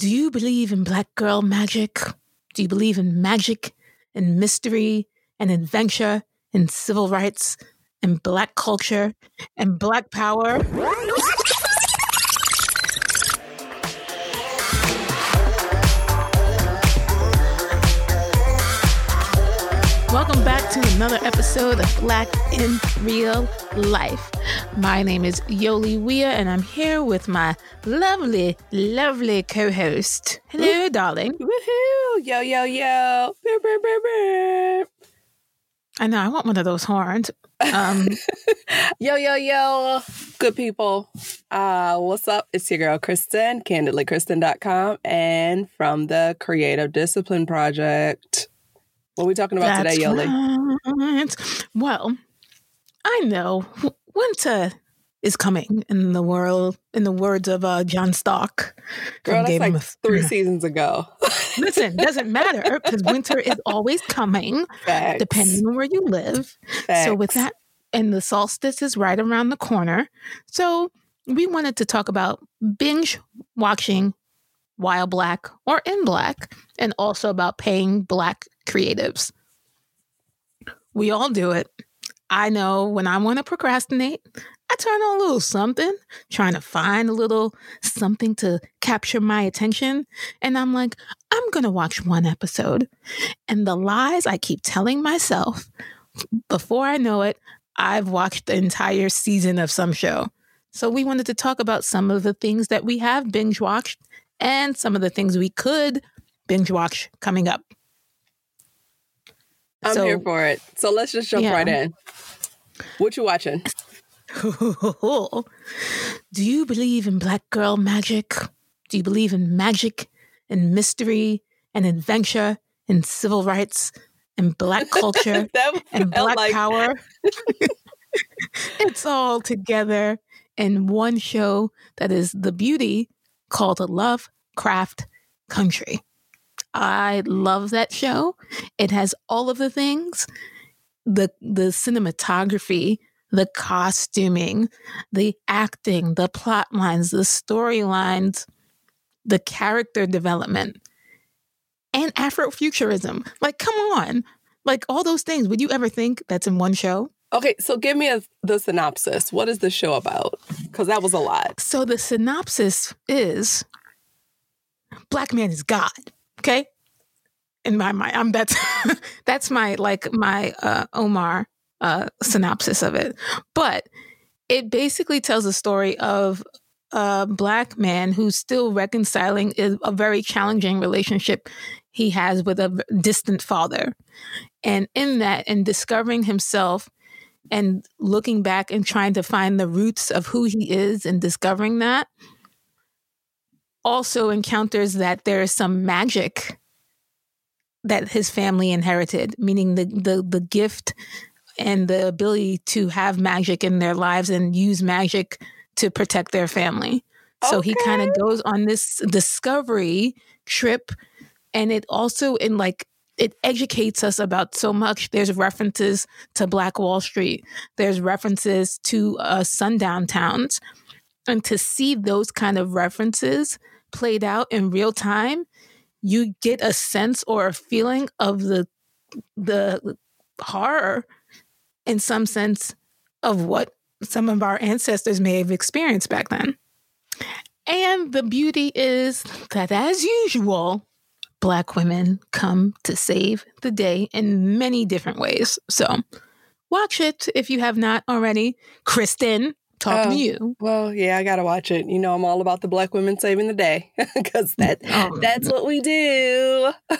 Do you believe in black girl magic? Do you believe in magic and mystery and adventure and civil rights and black culture and black power? Welcome back to another episode of Black in Real Life. My name is Yoli Wea, and I'm here with my lovely, lovely co host. Hello, darling. Woohoo! Yo, yo, yo. Beep, beep, beep. I know, I want one of those horns. Um, Yo, yo, yo. Good people. Uh, what's up? It's your girl, Kristen, candidlykristen.com, and from the Creative Discipline Project. What are we talking about that's today, Yoli? right. Well, I know winter is coming in the world, in the words of uh, John stock Girl, that's like of three seasons ago. Listen, doesn't matter because winter is always coming, Facts. depending on where you live. So with that, and the solstice is right around the corner. So we wanted to talk about binge watching while black or in black, and also about paying black creatives. We all do it. I know when I want to procrastinate, I turn on a little something, trying to find a little something to capture my attention. And I'm like, I'm going to watch one episode. And the lies I keep telling myself, before I know it, I've watched the entire season of some show. So we wanted to talk about some of the things that we have binge watched and some of the things we could binge watch coming up. I'm so, here for it. So let's just jump Yeah. right in. What you watching? Do you believe in black girl magic? Do you believe in magic and mystery and adventure and civil rights and black culture and black like power? it's all together in one show that is the beauty called Love Craft Country. I love that show. It has all of the things the the cinematography, the costuming, the acting, the plot lines, the storylines, the character development, and Afrofuturism. Like, come on. Like all those things. Would you ever think that's in one show? Okay, so give me a, the synopsis. What is the show about? Because that was a lot. So the synopsis is Black man is God. Okay. In my mind, I'm that's that's my like my uh Omar uh synopsis of it. But it basically tells a story of a black man who's still reconciling a very challenging relationship he has with a distant father. And in that, and discovering himself and looking back and trying to find the roots of who he is and discovering that also encounters that there is some magic that his family inherited meaning the the, the gift and the ability to have magic in their lives and use magic to protect their family. So he kind of goes on this discovery trip and it also in like it educates us about so much. There's references to black wall street. There's references to uh, sundown towns and to see those kind of references played out in real time you get a sense or a feeling of the the horror in some sense of what some of our ancestors may have experienced back then. And the beauty is that as usual black women come to save the day in many different ways. So watch it if you have not already. Kristen talking Oh. to you Well, yeah, I gotta watch it. You know, I'm all about the black women saving the day because that Oh, that's what we do.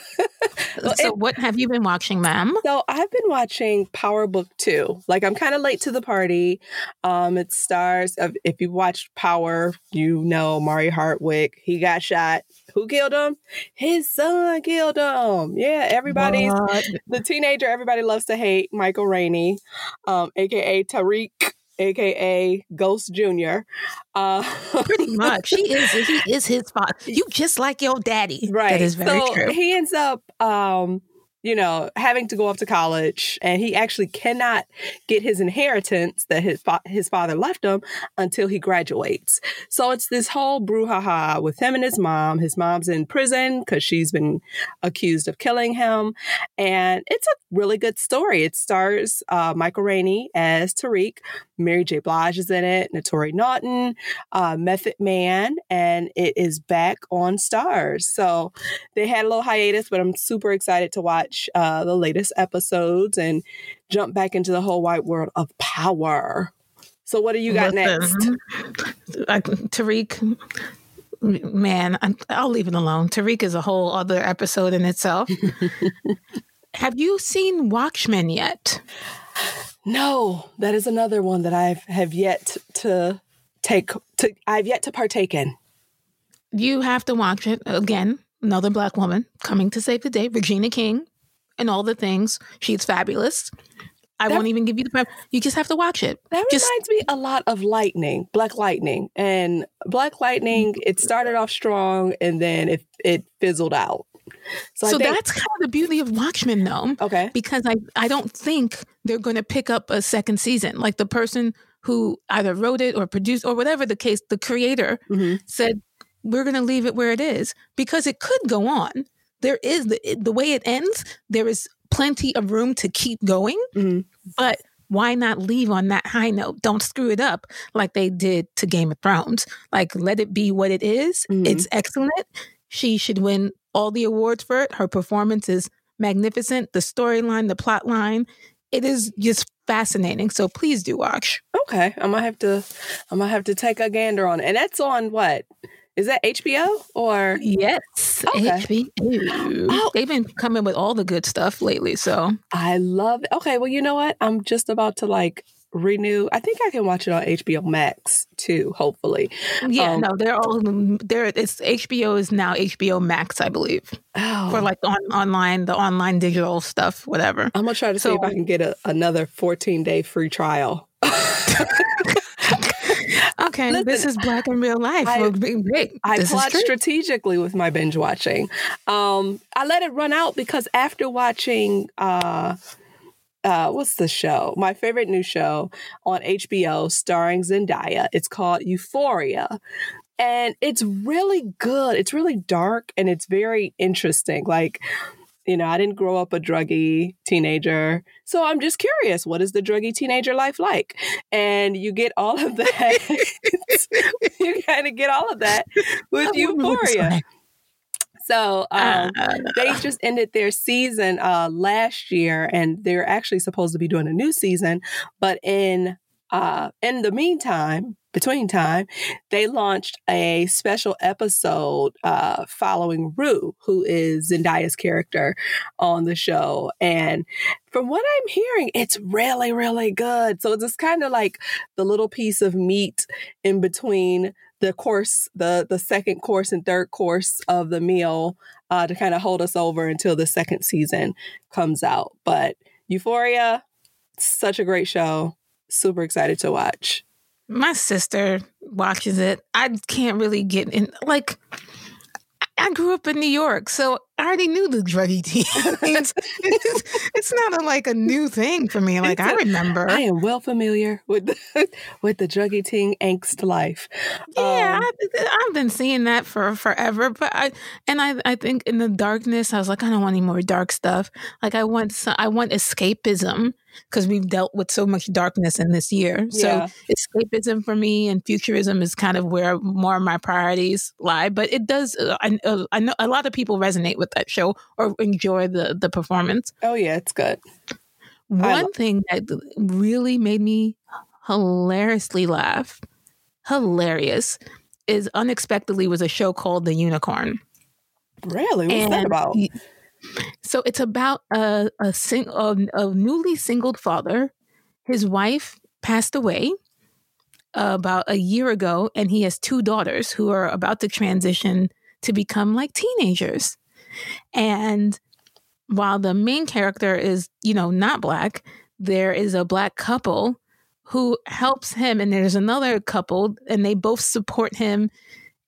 Well, so it- what have you been watching ma'am So I've been watching Power Book Two. Like I'm kind of late to the party. Um, it stars. Of, if you watched Power, you know Mari Hardwick. He got shot. Who killed him? His son killed him. Yeah, everybody's What? the teenager everybody loves to hate, Michael Rainey, um, aka Tariq, aka Ghost Jr. Uh, Pretty much. He is he is his father. You just like your daddy. right. That is very so true. he ends up um, you know, having to go off to college, and he actually cannot get his inheritance that his fa- his father left him until he graduates. So it's this whole brouhaha with him and his mom. His mom's in prison because she's been accused of killing him, and it's a really good story. It stars uh, Michael Rainey as Tariq, Mary J. Blige is in it, Naturi Naughton, uh, Method Man, and it is back on Starz. So they had a little hiatus, but I'm super excited to watch uh, the latest episodes and jump back into the whole white world of power. So, what do you got Listen, next? I, Tariq, man, i will leave it alone. Tariq is a whole other episode in itself. have you seen Watchmen yet? No, that is another one that I have yet to take. To I've yet to partake in. You have to watch it again. Another black woman coming to save the day, Regina King and all the things. She's fabulous. I that, won't even give you the prep. You just have to watch it. That just, reminds me a lot of Lightning, Black Lightning, and Black Lightning. It started off strong and then it it fizzled out. So, so think, that's kind of the beauty of Watchmen, though. Okay. Because I I don't think they're going to pick up a second season. Like the person who either wrote it or produced or whatever the case, the creator mm-hmm. said we're going to leave it where it is because it could go on there is the the way it ends. There is plenty of room to keep going, mm-hmm. but why not leave on that high note? Don't screw it up like they did to Game of Thrones. Like let it be what it is. Mm-hmm. It's excellent. She should win all the awards for it. Her performance is magnificent. The storyline, the plot line, it is just fascinating. So please do watch. Okay, I'm gonna have to, I'm gonna have to take a gander on it. And that's on what is that HBO or yes, okay. HBO? Oh. They've been coming with all the good stuff lately. So I love. It. Okay, well, you know what? I'm just about to like renew. I think I can watch it on HBO Max too. Hopefully, yeah. Um, no, they're all there. It's HBO is now HBO Max, I believe, oh. for like on online the online digital stuff, whatever. I'm gonna try to so, see if I can get a, another 14 day free trial. Okay, Listen, this is black in real life. I, I plot strategically with my binge watching. Um, I let it run out because after watching uh, uh, what's the show? My favorite new show on HBO starring Zendaya. It's called Euphoria. And it's really good. It's really dark and it's very interesting. Like you know, I didn't grow up a druggy teenager. So I'm just curious, what is the druggy teenager life like? And you get all of that. you kind of get all of that with Euphoria. So um, uh, they just ended their season uh, last year, and they're actually supposed to be doing a new season. But in uh, in the meantime, between time, they launched a special episode uh, following Rue, who is Zendaya's character on the show. And from what I'm hearing, it's really, really good. So it's just kind of like the little piece of meat in between the course, the the second course and third course of the meal uh, to kind of hold us over until the second season comes out. But Euphoria, such a great show. Super excited to watch my sister watches it. I can't really get in. Like, I grew up in New York, so I already knew the druggy teens. it's, it's, not a, like a new thing for me. Like I remember, I am well familiar with the, with the druggy teen angst life. Yeah, um, I, have been seeing that for forever. But I and I I think in the darkness, I was like, I don't want any more dark stuff. Like I want some, I want escapism because we've dealt with so much darkness in this year. Yeah. So escapism for me and futurism is kind of where more of my priorities lie. But it does. Uh, I, uh, I know a lot of people resonate with that show or enjoy the the performance. Oh yeah, it's good. One thing that really made me hilariously laugh, hilarious, is unexpectedly was a show called The Unicorn. Really, what's and that about? So it's about a a, sing, a, a newly singled father. His wife passed away about a year ago, and he has two daughters who are about to transition to become like teenagers. And while the main character is, you know, not black, there is a black couple who helps him, and there's another couple, and they both support him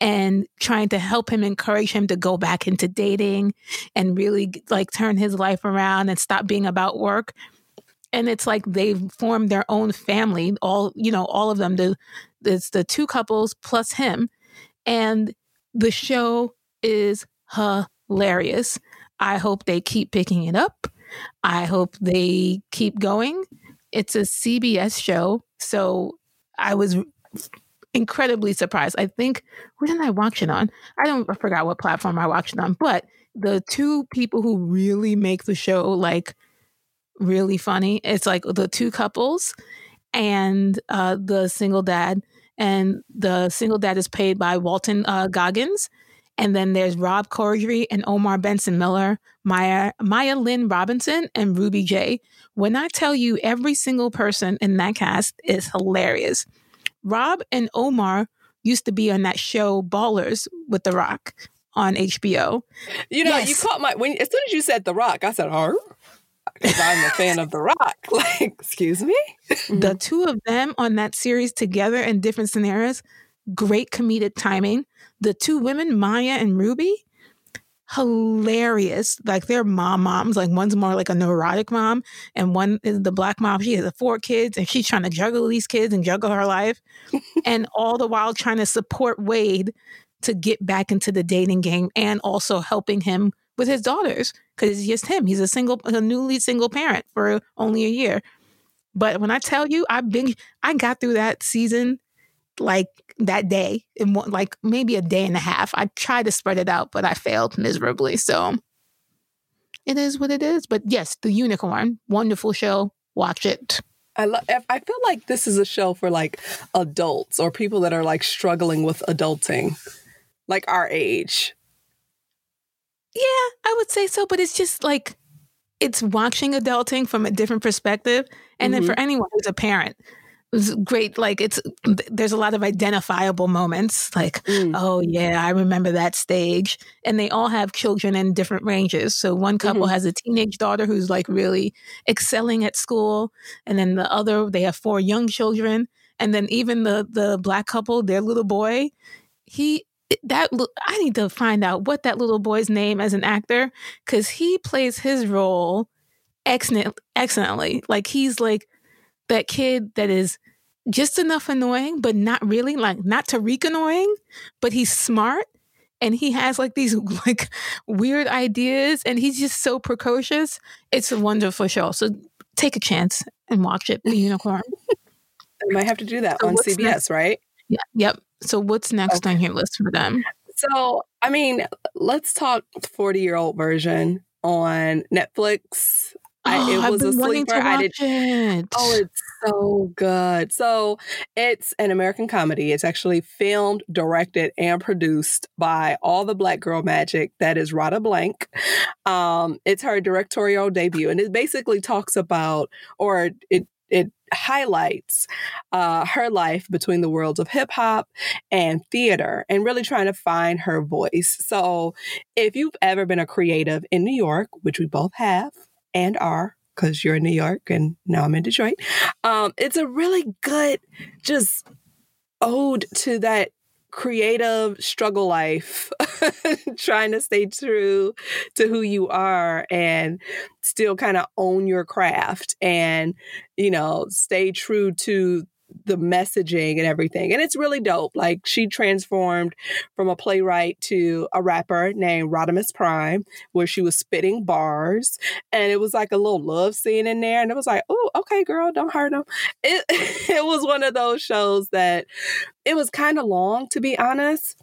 and trying to help him encourage him to go back into dating and really like turn his life around and stop being about work. And it's like they've formed their own family all you know all of them the it's the two couples plus him. And the show is hilarious i hope they keep picking it up i hope they keep going it's a cbs show so i was incredibly surprised i think where did i watch it on i don't I forgot what platform i watched it on but the two people who really make the show like really funny. It's like the two couples and uh, the single dad. And the single dad is played by Walton uh, Goggins. And then there's Rob Corddry and Omar Benson Miller, Maya, Maya Lynne Robinson, and Ruby J. When I tell you every single person in that cast is hilarious. Rob and Omar used to be on that show Ballers with The Rock on HBO. You know, yes. you caught my when as soon as you said The Rock, I said, "Huh." because I'm a fan of The Rock. Like, excuse me? the two of them on that series together in different scenarios, great comedic timing. The two women, Maya and Ruby, hilarious. Like they're mom moms. Like one's more like a neurotic mom, and one is the black mom. She has four kids, and she's trying to juggle these kids and juggle her life, and all the while trying to support Wade to get back into the dating game and also helping him with his daughters because it's just him. He's a single, a newly single parent for only a year. But when I tell you, I've been, I got through that season like that day in one, like maybe a day and a half. I tried to spread it out, but I failed miserably. So it is what it is. But yes, The Unicorn, wonderful show. Watch it. I love. I feel like this is a show for like adults or people that are like struggling with adulting, like our age. Yeah, I would say so, but it's just like it's watching adulting from a different perspective. And mm-hmm. then for anyone who's a parent, it's great. Like it's there's a lot of identifiable moments. Like, mm. oh yeah, I remember that stage. And they all have children in different ranges. So one couple mm-hmm. has a teenage daughter who's like really excelling at school, and then the other they have four young children. And then even the the black couple, their little boy, he that I need to find out what that little boy's name as an actor because he plays his role excellent, excellently. Like he's like that kid that is just enough annoying, but not really like not Tariq annoying, but he's smart and he has like these like weird ideas and he's just so precocious. It's a wonderful show. So take a chance and watch it, The Unicorn. I might have to do that so on CBS, next? right? Yeah. Yep. So what's next okay. on your list for them? So, I mean, let's talk 40 year old version on Netflix. I, it oh, was a sleeper. I did. It. Oh, it's so good. So it's an American comedy. It's actually filmed, directed, and produced by all the Black Girl Magic. That is Radha Blank. Um, it's her directorial debut, and it basically talks about, or it it highlights uh, her life between the worlds of hip hop and theater and really trying to find her voice. So, if you've ever been a creative in New York, which we both have and are, because you're in New York and now I'm in Detroit, um, it's a really good, just ode to that creative struggle life, trying to stay true to who you are and still kind of own your craft and, you know, stay true to the messaging and everything. And it's really dope. Like she transformed from a playwright to a rapper named RadhaMUSPrime, where she was spitting bars. And it was like a little love scene in there. And it was like, oh, okay, girl, don't hurt him. It, it was one of those shows that it was kind of long, to be honest.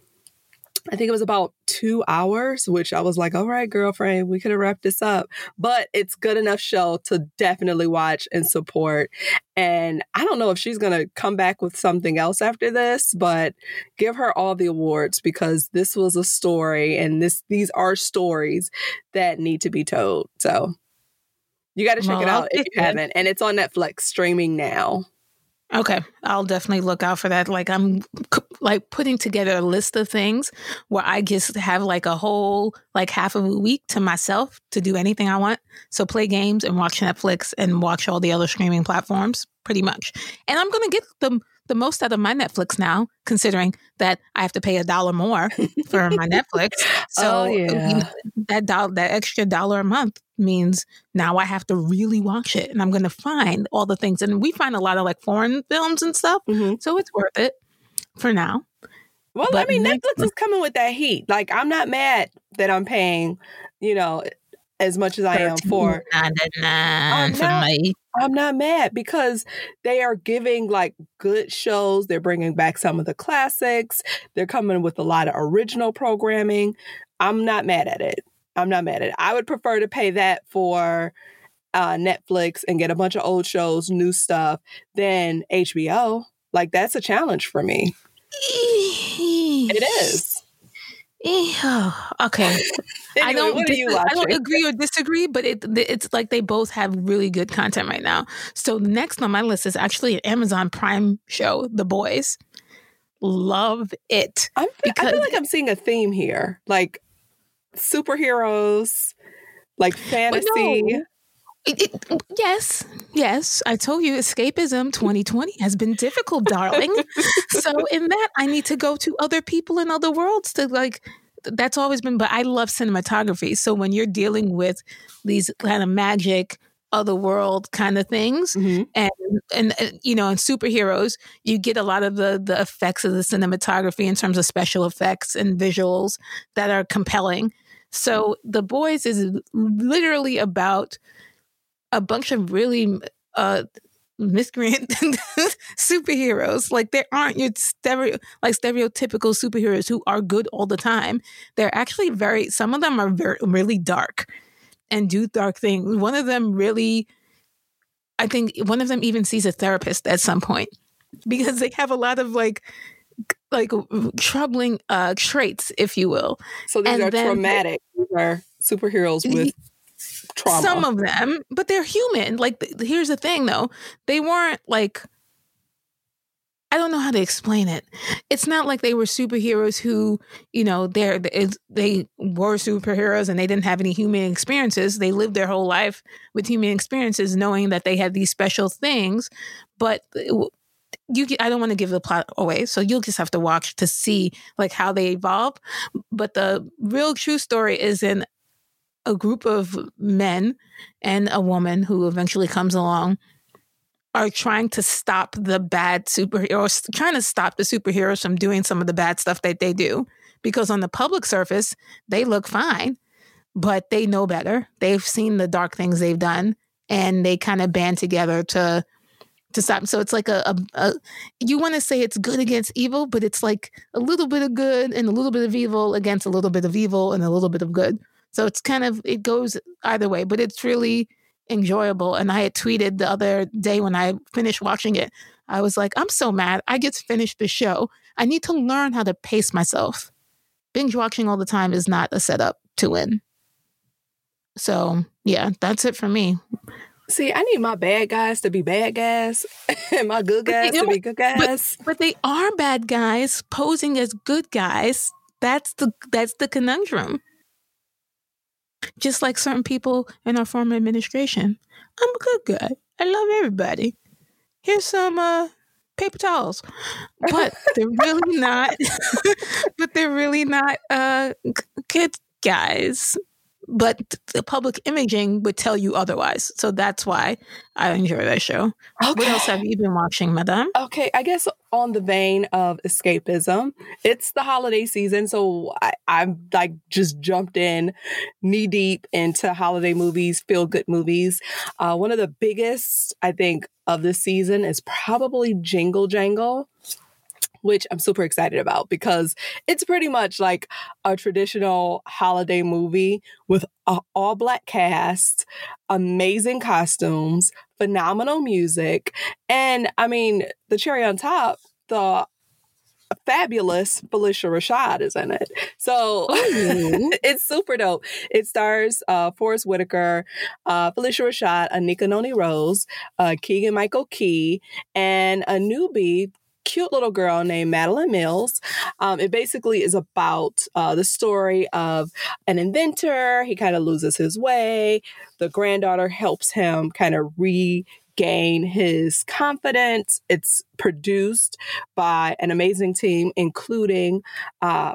I think it was about two hours, which I was like, all right, girlfriend, we could have wrapped this up. But it's good enough show to definitely watch and support. And I don't know if she's going to come back with something else after this, but give her all the awards because this was a story and this these are stories that need to be told. So you got to check well, it out if you haven't. And it's on Netflix streaming now. Okay, I'll definitely look out for that. Like I'm like putting together a list of things where I just have like a whole like half of a week to myself to do anything I want. So play games and watch Netflix and watch all the other streaming platforms pretty much. And I'm going to get the the most out of my Netflix now, considering that I have to pay a dollar more for my Netflix. So Oh, yeah. that dollar, that extra dollar a month means now I have to really watch it, and I'm going to find all the things. And we find a lot of like foreign films and stuff, Mhm. so it's worth it for now. Well, I mean, next- Netflix is coming with that heat. Like, I'm not mad that I'm paying, you know, as much as I am for. $13.99 for not- me. I'm not mad because they are giving like good shows. They're bringing back some of the classics. They're coming with a lot of original programming. I'm not mad at it. I'm not mad at it. I would prefer to pay that for uh, Netflix and get a bunch of old shows, new stuff than HBO. Like, that's a challenge for me. It is. Okay. I don't. what are dis- you I don't agree or disagree, but it it's like they both have really good content right now. So next on my list is actually an Amazon Prime show, The Boys. Love it. I'm, I feel like I'm seeing a theme here, like superheroes, like fantasy. no. It, it, yes, yes. I told you, escapism 2020 has been difficult, darling. so in that, I need to go to other people in other worlds to like. That's always been, but I love cinematography. So when you're dealing with these kind of magic, other world kind of things, Mhm. and and uh, you know, in superheroes, you get a lot of the the effects of the cinematography in terms of special effects and visuals that are compelling. So the boys is literally about a bunch of really uh miscreant superheroes. Like there aren't your stereo like stereotypical superheroes who are good all the time. They're actually very some of them are very really dark and do dark things. One of them really i think one of them even sees a therapist at some point because they have a lot of like like troubling uh traits if you will. So these And are traumatic. These are superheroes with trauma. Some of them, but they're human. Like, here's the thing though they weren't like, I don't know how to explain it. It's not like they were superheroes who, you know, they're, they were superheroes and they didn't have any human experiences. They lived their whole life with human experiences, knowing that they had these special things. But uh, you, I don't want to give the plot away, so you'll just have to watch to see like how they evolve. But the real true story is in a group of men and a woman who eventually comes along are trying to stop the bad superheroes, trying to stop the superheroes from doing some of the bad stuff that they do. Because on the public surface, they look fine, but they know better. They've seen the dark things they've done, and they kind of band together to to stop. So it's like a, a, a you want to say it's good against evil, but it's like a little bit of good and a little bit of evil against a little bit of evil and a little bit of good. So it's kind of it goes either way, but it's really enjoyable. And I had tweeted the other day when I finished watching it, I was like, I'm so mad. I get to finish the show. I need to learn how to pace myself. Binge watching all the time is not a setup to win. So yeah, that's it for me. See, I need my bad guys to be bad guys and my good guys to be good guys. But they are bad guys posing as good guys. That's the that's the conundrum. Just like certain people in our former administration. I'm a good guy. I love everybody. Here's some uh paper towels. But they're really not but they're really not uh good guys. But the public imaging would tell you otherwise. So that's why I enjoy that show. What else have you been watching, madame? Okay, I guess on the vein of escapism, it's the holiday season, so I, I'm like just jumped in knee deep into holiday movies, feel good movies. Uh, one of the biggest, I think, of the season is probably Jingle Jangle. Which I'm super excited about because it's pretty much like a traditional holiday movie with a all black cast, amazing costumes, phenomenal music, and I mean, the cherry on top, the fabulous Phylicia Rashad is in it. So Ooh. it's super dope. It stars uh, Forest Whitaker, uh, Phylicia Rashad, Anika Noni Rose, uh, Keegan Michael Key, and a newbie. Cute little girl named Madalen Mills. Um, it basically is about uh, the story of an inventor. He kind of loses his way. The granddaughter helps him kind of re gain his confidence. It's produced by an amazing team, including uh,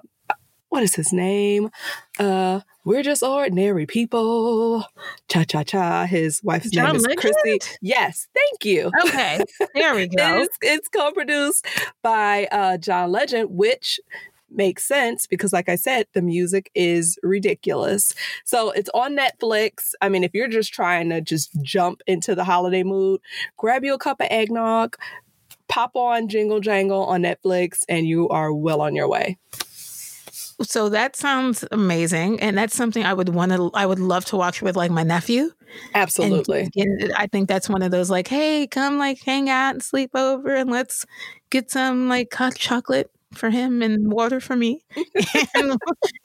what is his name? Uh, we're just ordinary people. Cha cha cha. His wife's John name is Legend? Chrissy. Yes, thank you. Okay, there we go. It's, it's co-produced by uh, John Legend, which makes sense because, like I said, the music is ridiculous. So it's on Netflix. I mean, if you're just trying to just jump into the holiday mood, grab you a cup of eggnog, pop on Jingle Jangle on Netflix, and you are well on your way. So that sounds amazing, and that's something I would want to. I would love to watch with like my nephew. Absolutely. And, and I think that's one of those like, hey, come like hang out and sleep over, and let's get some like hot chocolate for him and water for me, and,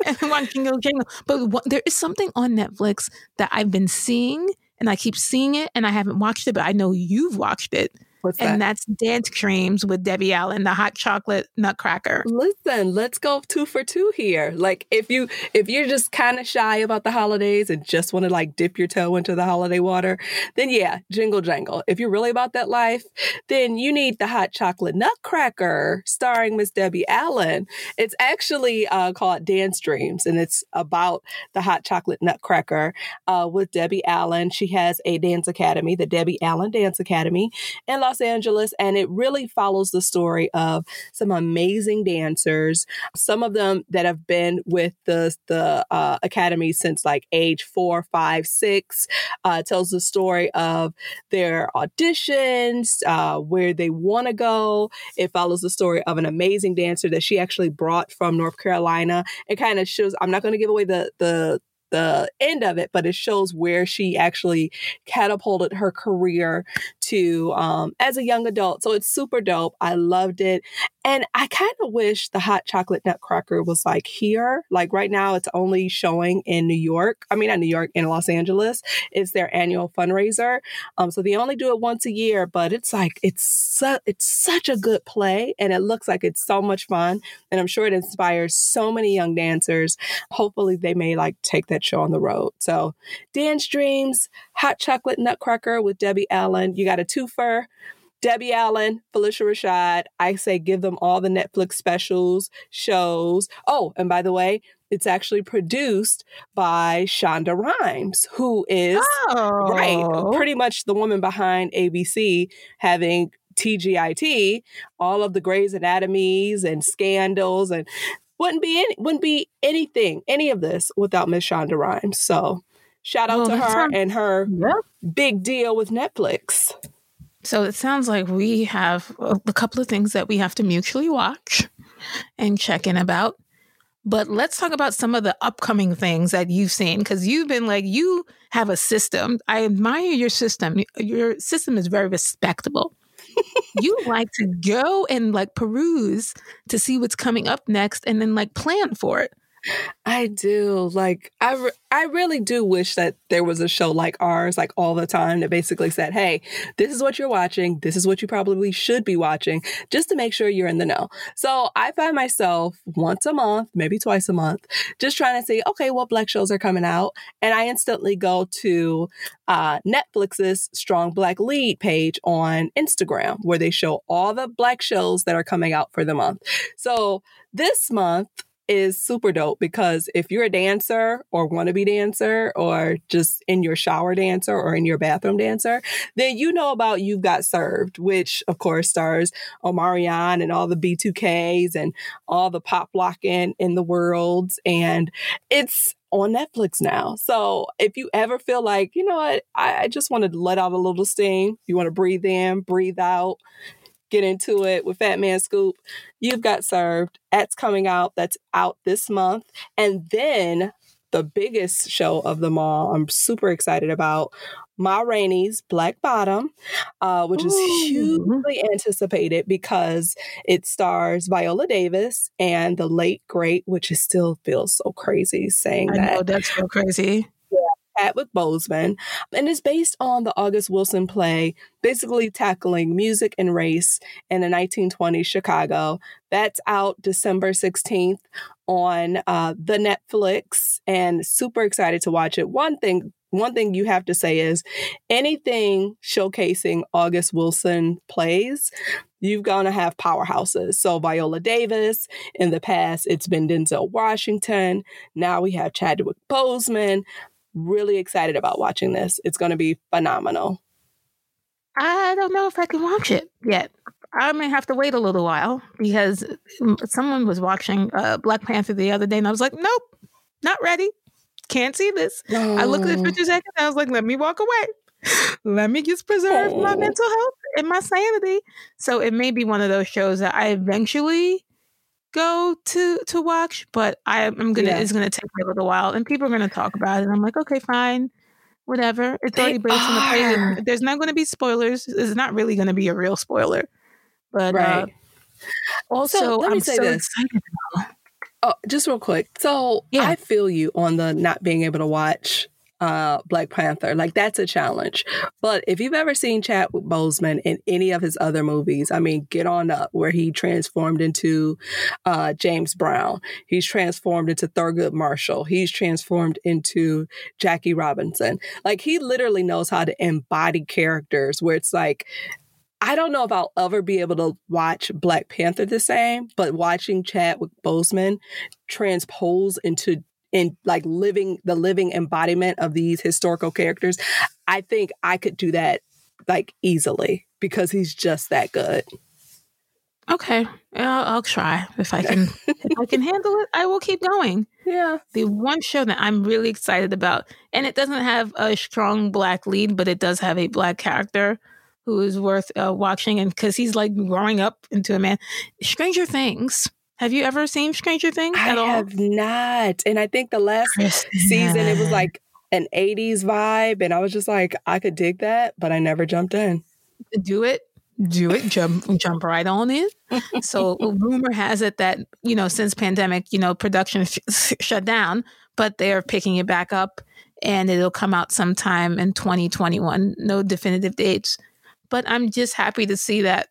and watch Jingle Jangle. But what, there is something on Netflix that I've been seeing, and I keep seeing it, and I haven't watched it, but I know you've watched it, What's that? and that's Dance Dreams with Debbie Allen, the hot chocolate nutcracker. Listen, let's go two for two here. Like if you if you're just kind of shy about the holidays and just want to like dip your toe into the holiday water, then yeah, jingle jangle. If you're really about that life, then you need the hot chocolate nutcracker starring Miss Debbie Allen. It's actually uh, called Dance Dreams, and it's about the hot chocolate nutcracker uh, with Debbie Allen. She has a dance academy, the Debbie Allen Dance Academy in Los Angeles, and it really follows the story of some amazing dancers. Some of them that have been with the the uh, academy since like age four, five, six. Uh, tells the story of their auditions, uh, where they want to go. It follows the story of an amazing dancer that she actually brought from North Carolina. It kind of shows. I'm not going to give away the the the end of it, but it shows where she actually catapulted her career to um, as a young adult. So it's super dope. I loved it. And I kind of wish the hot chocolate nutcracker was like here. Like right now, it's only showing in New York. I mean, not New York, in Los Angeles. It's their annual fundraiser. Um, so they only do it once a year, but it's like, it's, su- it's such a good play and it looks like it's so much fun. And I'm sure it inspires so many young dancers. Hopefully they may like take that show on the road. So Dance Dreams, Hot Chocolate Nutcracker with Debbie Allen. You got a twofer. Debbie Allen, Phylicia Rashad. I say give them all the Netflix specials, shows. Oh, and by the way, it's actually produced by Shonda Rhimes, who is uh, Oh, right pretty much the woman behind ABC having TGIT, all of the Grey's Anatomies and scandals, and wouldn't be any, wouldn't be anything, any of this without Miss Shonda Rhimes. So shout out to her sounds- and her Yeah. big deal with Netflix. So it sounds like we have a, couple of things that we have to mutually watch and check in about. But let's talk about some of the upcoming things that you've seen because you've been like, you have a system. I admire your system. Your system is very respectable. you like to go and like peruse to see what's coming up next and then like plan for it. I do. Like I re- I really do wish that there was a show like ours like all the time that basically said, "Hey, this is what you're watching. This is what you probably should be watching just to make sure you're in the know." So, I find myself once a month, maybe twice a month, just trying to see, "Okay, what black shows are coming out?" And I instantly go to uh, Netflix's Strong Black Lead page on Instagram where they show all the black shows that are coming out for the month. So, this month is super dope because if you're a dancer or wannabe dancer or just in your shower dancer or in your bathroom dancer, then you know about You've Got Served, which of course stars Omarion and all the B2Ks and all the pop locking in the worlds. And it's on Netflix now. So if you ever feel like, you know what, I, I just want to let out a little steam, you want to breathe in, breathe out, get into it with Fat Man Scoop. You've got served. That's coming out. That's out this month. And then the biggest show of them all, I'm super excited about Ma Rainey's Black Bottom, uh, which is hugely anticipated because it stars Viola Davis and the late great, which is still feels so crazy saying I that. know that's so crazy. Chadwick Boseman, and is based on the August Wilson play, basically tackling music and race in the 1920s Chicago. That's out December 16th on uh, the Netflix, and super excited to watch it. One thing one thing you have to say is anything showcasing August Wilson plays, you've going to have powerhouses. So Viola Davis, in the past, it's been Denzel Washington. Now we have Chadwick Boseman. Really excited about watching this. It's going to be phenomenal. I don't know if I can watch it yet. I may have to wait a little while because someone was watching uh, Black Panther the other day, and I was like, nope, not ready. Can't see this. Oh. I looked at the picture and I was like, let me walk away. let me just preserve oh. my mental health and my sanity. So it may be one of those shows that I eventually go to to watch, but I, am gonna yeah. it's gonna take me a little while, and people are gonna talk about it. And I'm like, okay, fine whatever. It's they already based on the play. There's not going to be spoilers. It's not really going to be a real spoiler. But uh, right. uh, also, so let me I'm say so this. Oh, just real quick. So yeah. I feel you on the not being able to watch uh, Black Panther. Like that's a challenge. But if you've ever seen Chadwick Boseman in any of his other movies, I mean, get on up where he transformed into uh, James Brown. He's transformed into Thurgood Marshall. He's transformed into Jackie Robinson. Like he literally knows how to embody characters where it's like I don't know if I'll ever be able to watch Black Panther the same, but watching Chadwick Boseman transpose into in like living the living embodiment of these historical characters, I think I could do that like easily because he's just that good. Okay, I'll, I'll try if I can. if I can handle it, I will keep going. Yeah. The one show that I'm really excited about, and it doesn't have a strong black lead, but it does have a black character who is worth uh, watching, and because he's like growing up into a man. Stranger Things. Have you ever seen Stranger Things I at all? I have not. And I think the last season it was like an 80s vibe and I was just like I could dig that, but I never jumped in. Do it. Do it. Jump jump right on in. so rumor has it that, you know, since pandemic, you know, production sh- shut down, but they're picking it back up and it'll come out sometime in 2021. No definitive dates. But I'm just happy to see that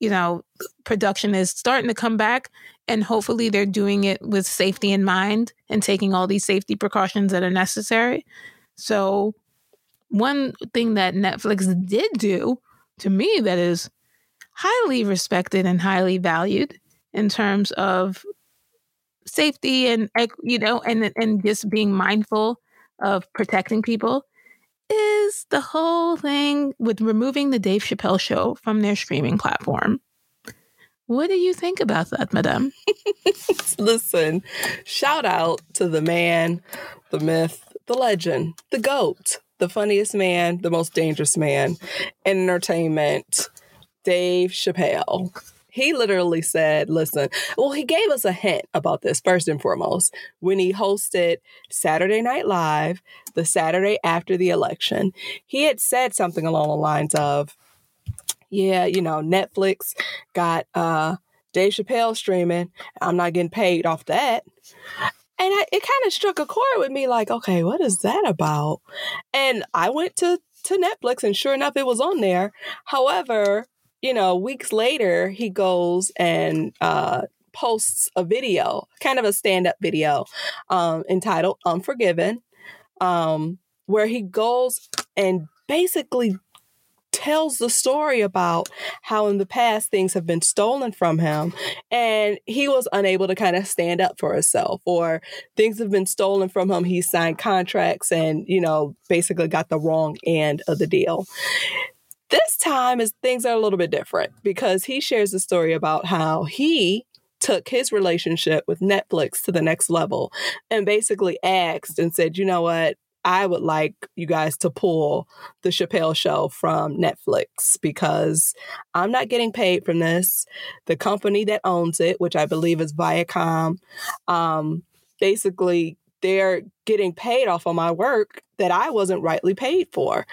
you know, production is starting to come back and hopefully they're doing it with safety in mind and taking all these safety precautions that are necessary. So, one thing that Netflix did do to me that is highly respected and highly valued in terms of safety and you know and and just being mindful of protecting people is the whole thing with removing the Dave Chappelle show from their streaming platform. What do you think about that, madame? Listen, shout out to the man, the myth, the legend, the goat, the funniest man, the most dangerous man in entertainment, Dave Chappelle he literally said, listen, well, he gave us a hint about this first and foremost when he hosted Saturday Night Live the Saturday after the election. He had said something along the lines of, yeah, you know, Netflix got uh, Dave Chappelle streaming. I'm not getting paid off that. And I, it kind of struck a chord with me like, okay, what is that about? And I went to to Netflix and sure enough it was on there. However, you know, weeks later, he goes and uh, posts a video, kind of a stand up video um, entitled Unforgiven, um, where he goes and basically tells the story about how in the past things have been stolen from him and he was unable to kind of stand up for himself or things have been stolen from him he signed contracts and you know basically got the wrong end of the deal this time is things are a little bit different because he shares a story about how he took his relationship with Netflix to the next level and basically asked and said, "You know what? I would like you guys to pull the Chappelle show from Netflix because I'm not getting paid from this. The company that owns it, which I believe is Viacom, um, basically they're getting paid off of my work that I wasn't rightly paid for.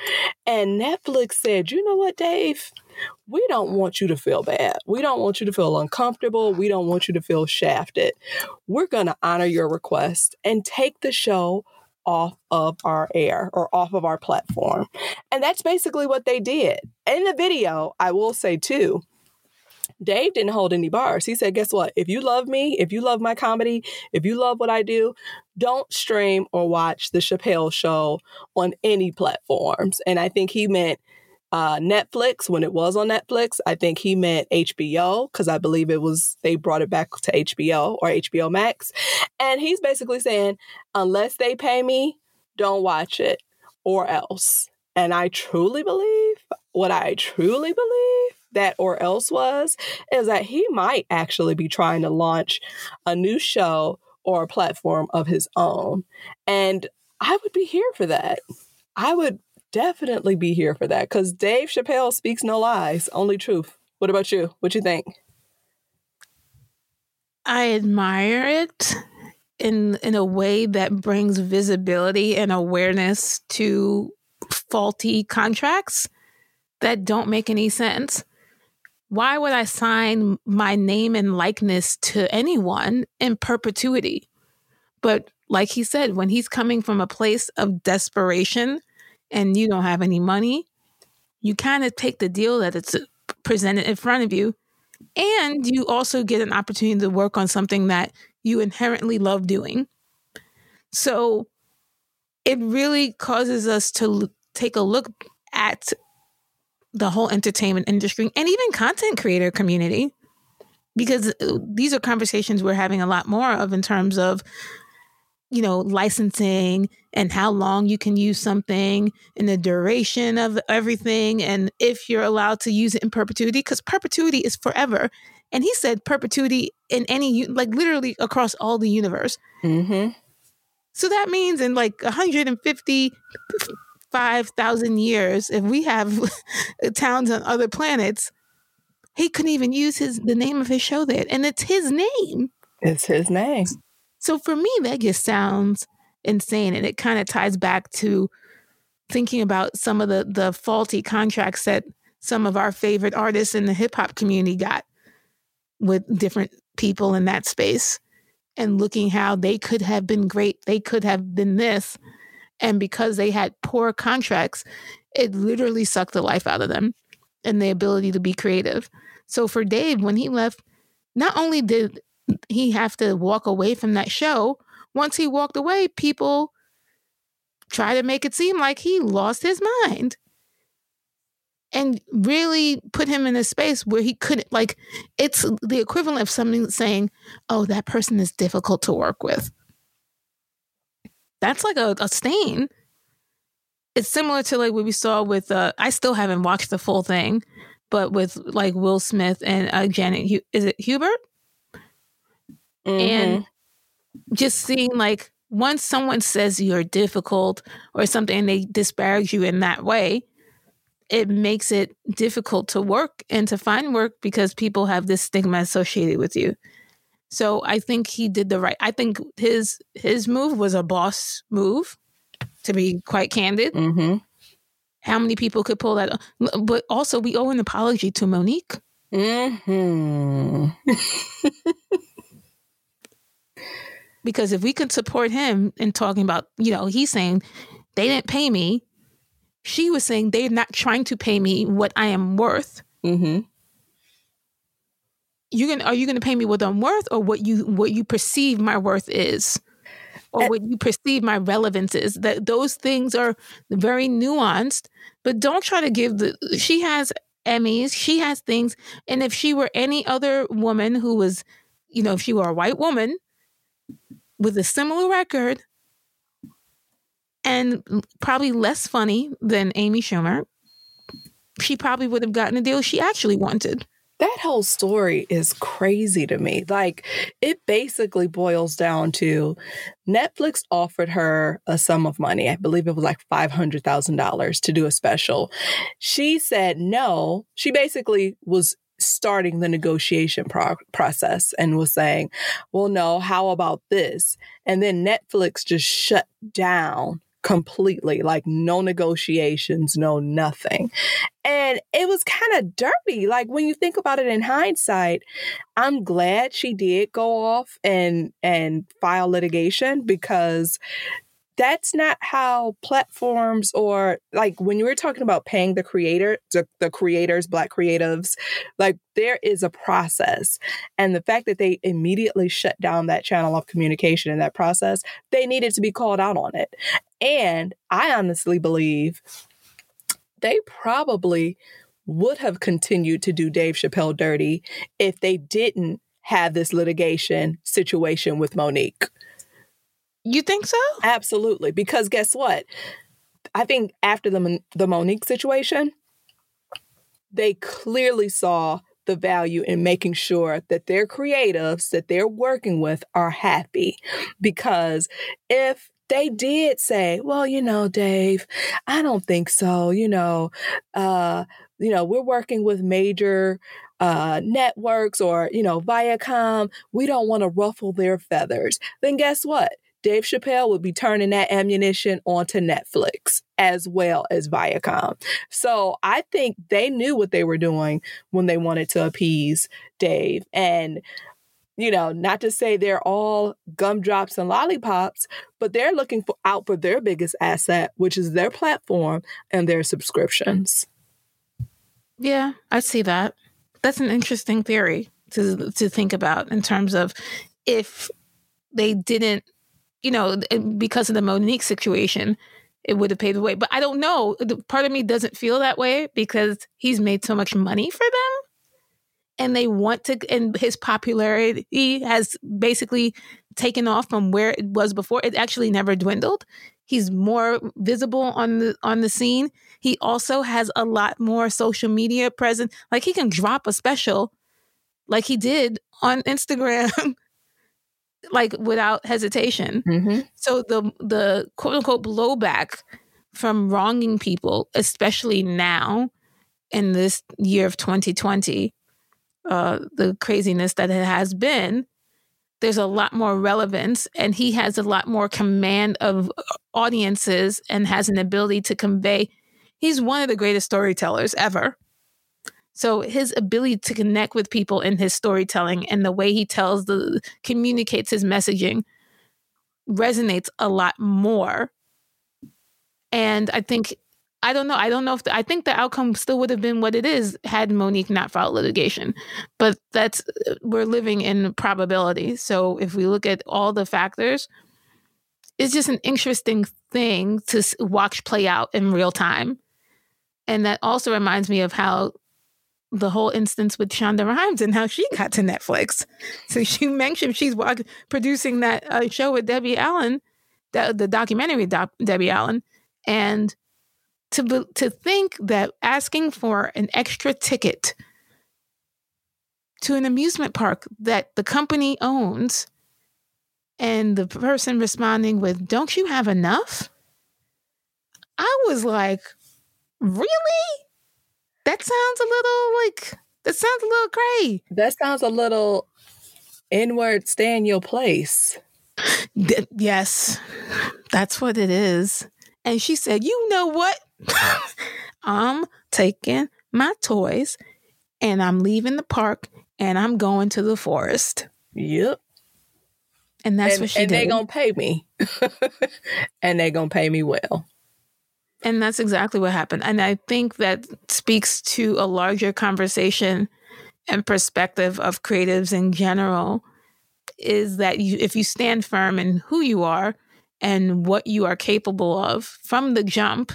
And Netflix said, you know what, Dave? We don't want you to feel bad. We don't want you to feel uncomfortable. We don't want you to feel shafted. We're going to honor your request and take the show off of our air or off of our platform. And that's basically what they did. In the video, I will say too, Dave didn't hold any bars. He said, Guess what? If you love me, if you love my comedy, if you love what I do, don't stream or watch The Chappelle Show on any platforms. And I think he meant uh, Netflix when it was on Netflix. I think he meant HBO because I believe it was, they brought it back to HBO or HBO Max. And he's basically saying, unless they pay me, don't watch it or else. And I truly believe what I truly believe that or else was is that he might actually be trying to launch a new show or a platform of his own. And I would be here for that. I would definitely be here for that because Dave Chappelle speaks no lies, only truth. What about you? What you think? I admire it in in a way that brings visibility and awareness to faulty contracts that don't make any sense. Why would I sign my name and likeness to anyone in perpetuity? But like he said, when he's coming from a place of desperation and you don't have any money, you kind of take the deal that it's presented in front of you. And you also get an opportunity to work on something that you inherently love doing. So it really causes us to take a look at the whole entertainment industry and even content creator community. Because uh, these are conversations we're having a lot more of in terms of you know licensing and how long you can use something and the duration of everything and if you're allowed to use it in perpetuity because perpetuity is forever. And he said perpetuity in any like literally across all the universe. Mm-hmm. so that means in like 150 5,000 years, if we have towns on other planets, he couldn't even use his the name of his show there. And it's his name. It's his name. So for me, that just sounds insane. And it kind of ties back to thinking about some of the the faulty contracts that some of our favorite artists in the hip hop community got with different people in that space and looking how they could have been great. They could have been this and because they had poor contracts, it literally sucked the life out of them and the ability to be creative. So for Dave, when he left, not only did he have to walk away from that show, once he walked away, people try to make it seem like he lost his mind and really put him in a space where he couldn't like it's the equivalent of something saying oh that person is difficult to work with that's like a, a stain. It's similar to like what we saw with uh I still haven't watched the full thing, but with like Will Smith and uh, Janet is it Hubert? Mm-hmm. And just seeing like once someone says you're difficult or something and they disparage you in that way, it makes it difficult to work and to find work because people have this stigma associated with you. So I think he did the right. I think his his move was a boss move, to be quite candid. Mm-hmm. How many people could pull that? But also, we owe an apology to Mo'Nique. Mm-hmm. because if we could support him in talking about, you know, he's saying they didn't pay me. She was saying they're not trying to pay me what I am worth. Mm-hmm you gonna are you gonna pay me what I'm worth or what you what you perceive my worth is? Or eh what you perceive my relevance is. That those things are very nuanced, but don't try to give the she has Emmys, she has things. And if she were any other woman who was, you know, if she were a white woman with a similar record and probably less funny than Amy Schumer, she probably would have gotten a deal she actually wanted that whole story is crazy to me. Like, it basically boils down to Netflix offered her a sum of money. I believe it was like $500,000 to do a special. She said no. She basically was starting the negotiation pro- process and was saying, well, no, how about this? And then Netflix just shut down completely, like no negotiations, no nothing. And it was kind of dirty. Like when you think about it in hindsight, I'm glad she did go off and and file litigation because that's not how platforms or like when you were talking about paying the creator the, the creators black creatives like there is a process. And the fact that they immediately shut down that channel of communication in that process they needed to be called out on it. And i honestly believe they probably would have continued to do dave chappelle dirty if they didn't have this litigation situation with monique you think so? Absolutely. Because guess what? I think after the the Monique situation, they clearly saw the value in making sure that their creatives that they're working with are happy. Because if they did say, well, you know, Dave, I don't think so. You know, uh, you know, we're working with major uh, networks or, you know, Viacom. We don't want to ruffle their feathers. Then guess what? Dave Chappelle would be turning that ammunition onto Netflix as well as Viacom. So I think they knew what they were doing when they wanted to appease Dave. And, you know, not to say they're all gumdrops and lollipops, but they're looking for, out for their biggest asset, which is their platform and their subscriptions. Yeah, I see that. That's an interesting theory to to think about in terms of if they didn't you know, because of the Monique situation, it would have paved the way. But I don't know. Part of me doesn't feel that way because he's made so much money for them. And they want to, and his popularity has basically taken off from where it was before. It actually never dwindled. He's more visible on the on the scene. He also has a lot more social media presence. Like he can drop a special, like he did on Instagram like without hesitation. Mm-hmm. So the the quote unquote blowback from wronging people, especially now in this year of 2020, uh, the craziness that it has been, there's a lot more relevance, and he has a lot more command of audiences and has an ability to convey. He's one of the greatest storytellers ever. So his ability to connect with people in his storytelling and the way he tells the communicates his messaging resonates a lot more. And I think I don't know. I don't know if the, I think the outcome still would have been what it is had Monique not filed litigation. But that's we're living in probability. So if we look at all the factors, it's just an interesting thing to watch play out in real time. And that also reminds me of how the whole instance with Shonda Rhimes and how she got to Netflix. So she mentioned she's producing that uh, show with Debbie Allen, the, the documentary doc, Debbie Allen, and to to think that asking for an extra ticket to an amusement park that the company owns and the person responding with don't you have enough? I was like really that sounds a little like that sounds a little cray. That sounds a little inward stay in your place. D- yes, that's what it is. And she said, You know what? I'm taking my toys and I'm leaving the park and I'm going to the forest. Yep. And that's and, what she and did. And they gonna pay me. and they gonna pay me well. And that's exactly what happened. And I think that speaks to a larger conversation and perspective of creatives in general is that you, if you stand firm in who you are and what you are capable of from the jump,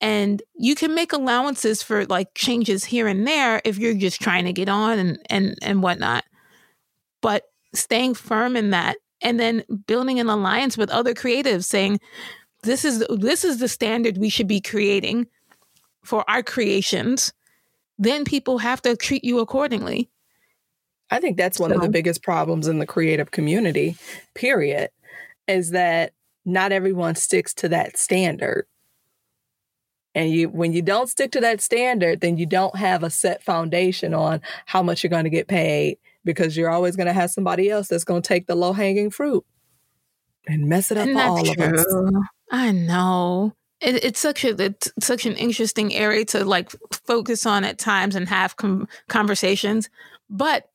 and you can make allowances for like changes here and there if you're just trying to get on and and and whatnot. But staying firm in that and then building an alliance with other creatives saying, this is this is the standard we should be creating for our creations then people have to treat you accordingly i think that's one so. of the biggest problems in the creative community period is that not everyone sticks to that standard and you when you don't stick to that standard then you don't have a set foundation on how much you're going to get paid because you're always going to have somebody else that's going to take the low hanging fruit and mess it up and for all true. of us I know. It, it's such a it's such an interesting area to like focus on at times and have com- conversations, but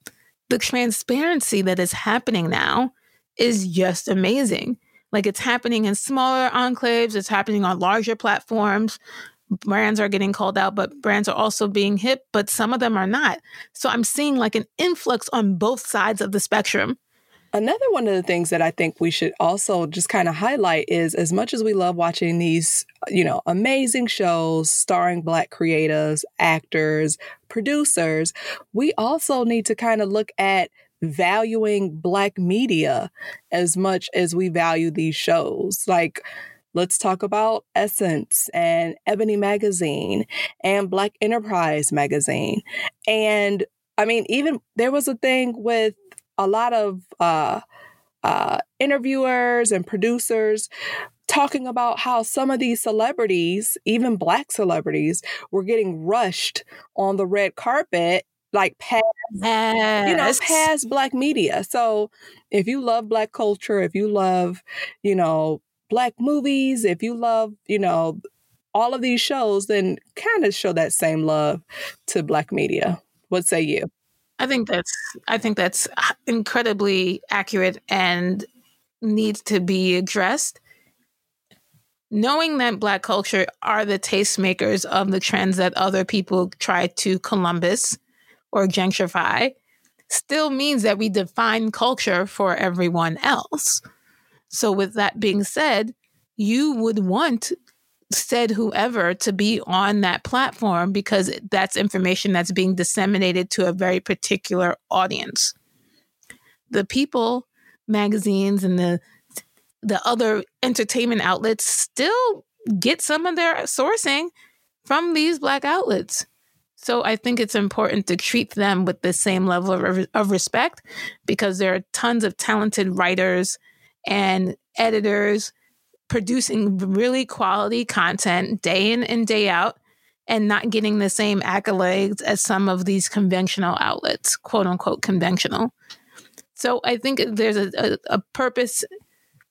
the transparency that is happening now is just amazing. Like it's happening in smaller enclaves, it's happening on larger platforms. Brands are getting called out, but brands are also being hit, but some of them are not. So I'm seeing like an influx on both sides of the spectrum. Another one of the things that I think we should also just kind of highlight is as much as we love watching these, you know, amazing shows starring Black creatives, actors, producers, we also need to kind of look at valuing Black media as much as we value these shows. Like, let's talk about Essence and Ebony Magazine and Black Enterprise Magazine. And I mean, even there was a thing with a lot of uh, uh, interviewers and producers talking about how some of these celebrities, even black celebrities, were getting rushed on the red carpet like past yes. you know past black media. So if you love black culture if you love you know black movies if you love you know all of these shows then kind of show that same love to black media. What say you I think that's I think that's incredibly accurate and needs to be addressed. Knowing that black culture are the tastemakers of the trends that other people try to Columbus or gentrify still means that we define culture for everyone else. So with that being said, you would want said whoever to be on that platform because that's information that's being disseminated to a very particular audience. The people magazines and the the other entertainment outlets still get some of their sourcing from these black outlets. So I think it's important to treat them with the same level of, of respect because there are tons of talented writers and editors producing really quality content day in and day out and not getting the same accolades as some of these conventional outlets, quote unquote conventional. So I think there's a, a, a, purpose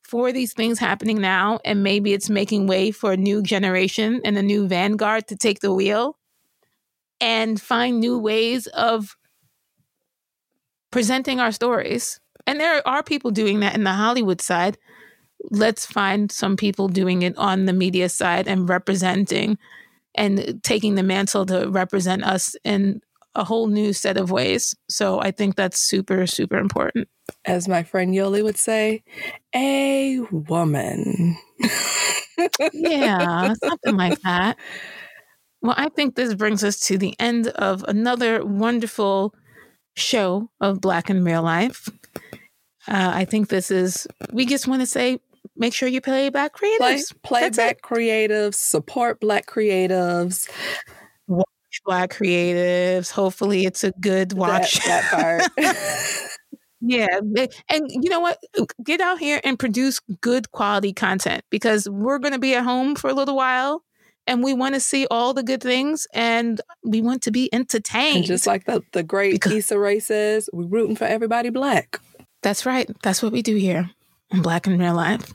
for these things happening now, and maybe it's making way for a new generation and a new vanguard to take the wheel and find new ways of presenting our stories. And there are people doing that in the Hollywood side let's find some people doing it on the media side and representing and taking the mantle to represent us in a whole new set of ways. So I think that's super, super important. As my friend Yoli would say, a woman. yeah, something like that. Well, I think this brings us to the end of another wonderful show of Black in Real Life. Uh, I think this is, we just want to say make sure you play Black creatives. Play, play Black it. creatives, support Black creatives. Watch Black creatives. Hopefully, it's a good watch. That, that part. yeah. And you know what? Get out here and produce good quality content because we're going to be at home for a little while and we want to see all the good things and we want to be entertained. And just like the, the great because, Issa Rae says, we're rooting for everybody black. That's right. That's what we do here on Black in Real Life.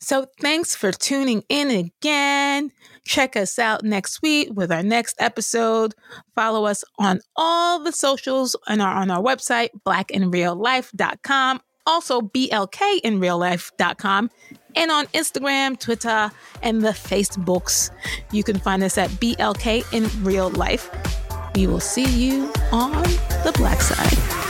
So thanks for tuning in again. Check us out next week with our next episode. Follow us on all the socials and our, on our website, blackinreallife.com. Also, blkinreallife.com. And on Instagram, Twitter, and the Facebooks. You can find us at BLK in Real Life. We will see you on the black side.